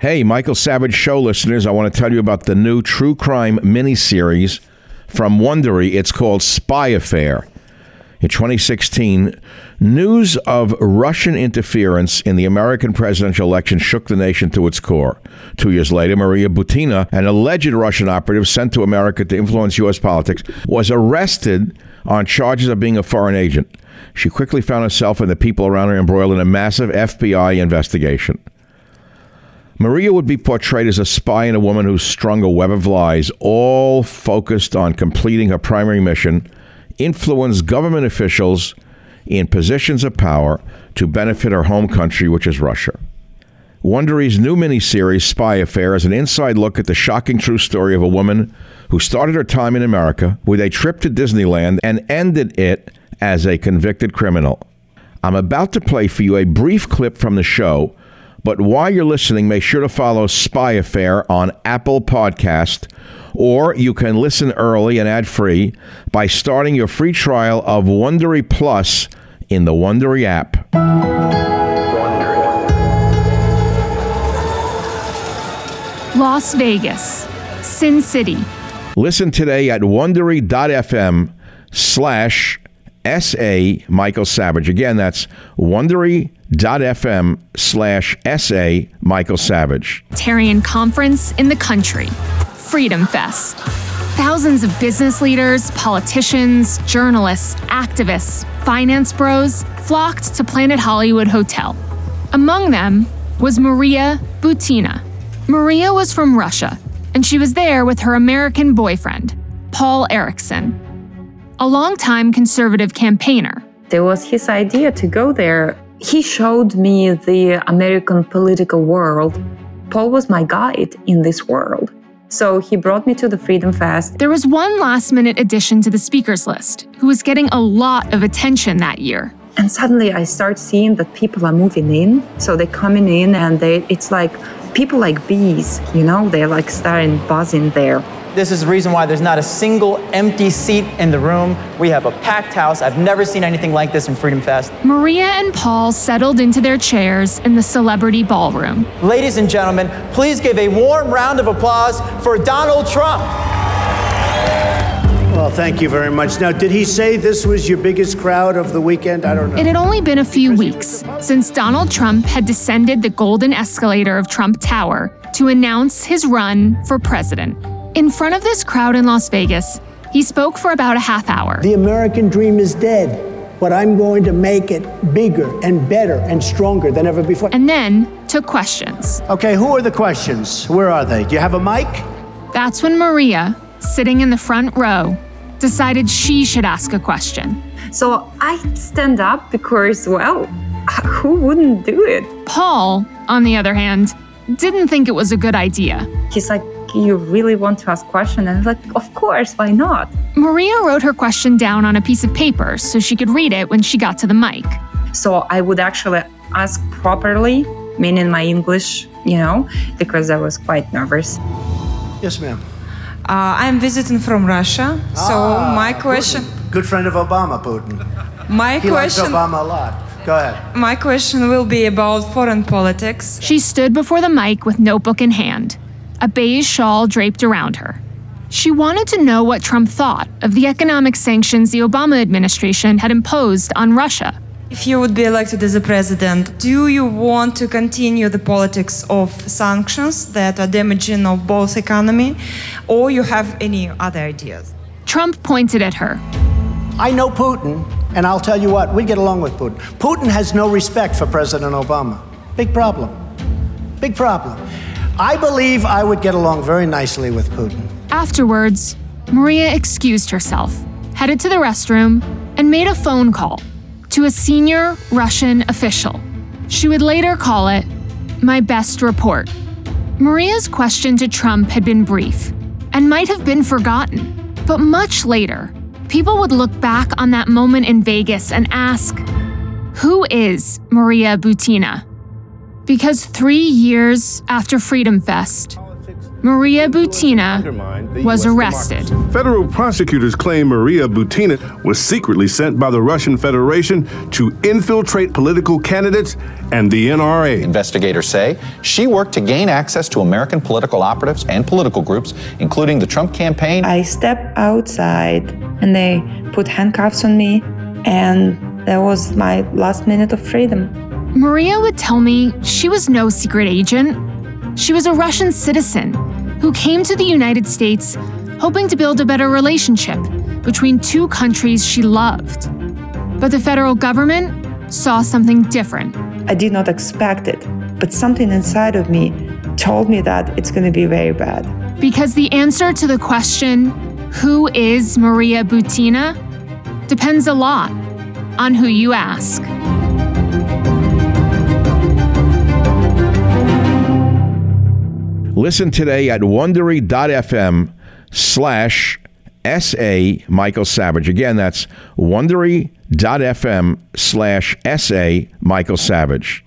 Hey, Michael Savage Show listeners, I want to tell you about the new true crime miniseries from Wondery. It's called Spy Affair. In 2016, news of Russian interference in the American presidential election shook the nation to its core. Two years later, Maria Butina, an alleged Russian operative sent to America to influence U.S. politics, was arrested on charges of being a foreign agent. She quickly found herself and the people around her embroiled in a massive FBI investigation. Maria would be portrayed as a spy and a woman who strung a web of lies, all focused on completing her primary mission influence government officials in positions of power to benefit her home country, which is Russia. Wondery's new miniseries, Spy Affair, is an inside look at the shocking true story of a woman who started her time in America with a trip to Disneyland and ended it as a convicted criminal. I'm about to play for you a brief clip from the show but while you're listening, make sure to follow Spy Affair on Apple Podcast, or you can listen early and ad-free by starting your free trial of Wondery Plus in the Wondery app. Las Vegas, Sin City. Listen today at wondery.fm slash SA Michael Savage. Again, that's wondery.fm slash SA Michael Savage. Tarian conference in the country, Freedom Fest. Thousands of business leaders, politicians, journalists, activists, finance bros flocked to Planet Hollywood Hotel. Among them was Maria Butina. Maria was from Russia, and she was there with her American boyfriend, Paul Erickson a longtime conservative campaigner. It was his idea to go there. He showed me the American political world. Paul was my guide in this world. So he brought me to the Freedom Fest. There was one last minute addition to the speakers list who was getting a lot of attention that year. And suddenly I start seeing that people are moving in. So they're coming in and they it's like people like bees, you know, they're like starting buzzing there. This is the reason why there's not a single empty seat in the room. We have a packed house. I've never seen anything like this in Freedom Fest. Maria and Paul settled into their chairs in the celebrity ballroom. Ladies and gentlemen, please give a warm round of applause for Donald Trump. Well, thank you very much. Now, did he say this was your biggest crowd of the weekend? I don't know. It had only been a few weeks since Donald Trump had descended the golden escalator of Trump Tower to announce his run for president. In front of this crowd in Las Vegas, he spoke for about a half hour. The American dream is dead, but I'm going to make it bigger and better and stronger than ever before. And then took questions. Okay, who are the questions? Where are they? Do you have a mic? That's when Maria, sitting in the front row, decided she should ask a question. So I stand up because, well, who wouldn't do it? Paul, on the other hand, didn't think it was a good idea. He's like, you really want to ask question and like of course why not maria wrote her question down on a piece of paper so she could read it when she got to the mic so i would actually ask properly, meaning my English, you know, because I was quite nervous. Yes, ma'am. Uh, I'm visiting from Russia, so Ah, my question, Putin. Good friend of Obama, Putin. my question. He likes Obama a lot. Go ahead. my question will be about foreign politics. She stood before the mic with notebook in hand, a beige shawl draped around her. She wanted to know what Trump thought of the economic sanctions the Obama administration had imposed on Russia. If you would be elected as a president, do you want to continue the politics of sanctions that are damaging of both economy, or you have any other ideas? Trump pointed at her. I know Putin, and I'll tell you what, we get along with Putin. Putin has no respect for President Obama. Big problem. Big problem. I believe I would get along very nicely with Putin. Afterwards, Maria excused herself, headed to the restroom, and made a phone call to a senior Russian official. She would later call it my best report. Maria's question to Trump had been brief and might have been forgotten, but much later, people would look back on that moment in Vegas and ask, Who is Maria Butina? Because three years after Freedom Fest, Maria Butina was arrested. Federal prosecutors claim Maria Butina was secretly sent by the Russian Federation to infiltrate political candidates and the NRA. Investigators say she worked to gain access to American political operatives and political groups, including the Trump campaign. I stepped outside and they put handcuffs on me, and that was my last minute of freedom. Maria would tell me she was no secret agent. She was a Russian citizen who came to the United States hoping to build a better relationship between two countries she loved. But the federal government saw something different. I did not expect it, but something inside of me told me that it's going to be very bad. Because the answer to the question, who is Maria Butina, depends a lot on who you ask. Listen today at wondery.fm slash SA Michael Savage. Again, that's wondery.fm slash SA Michael Savage.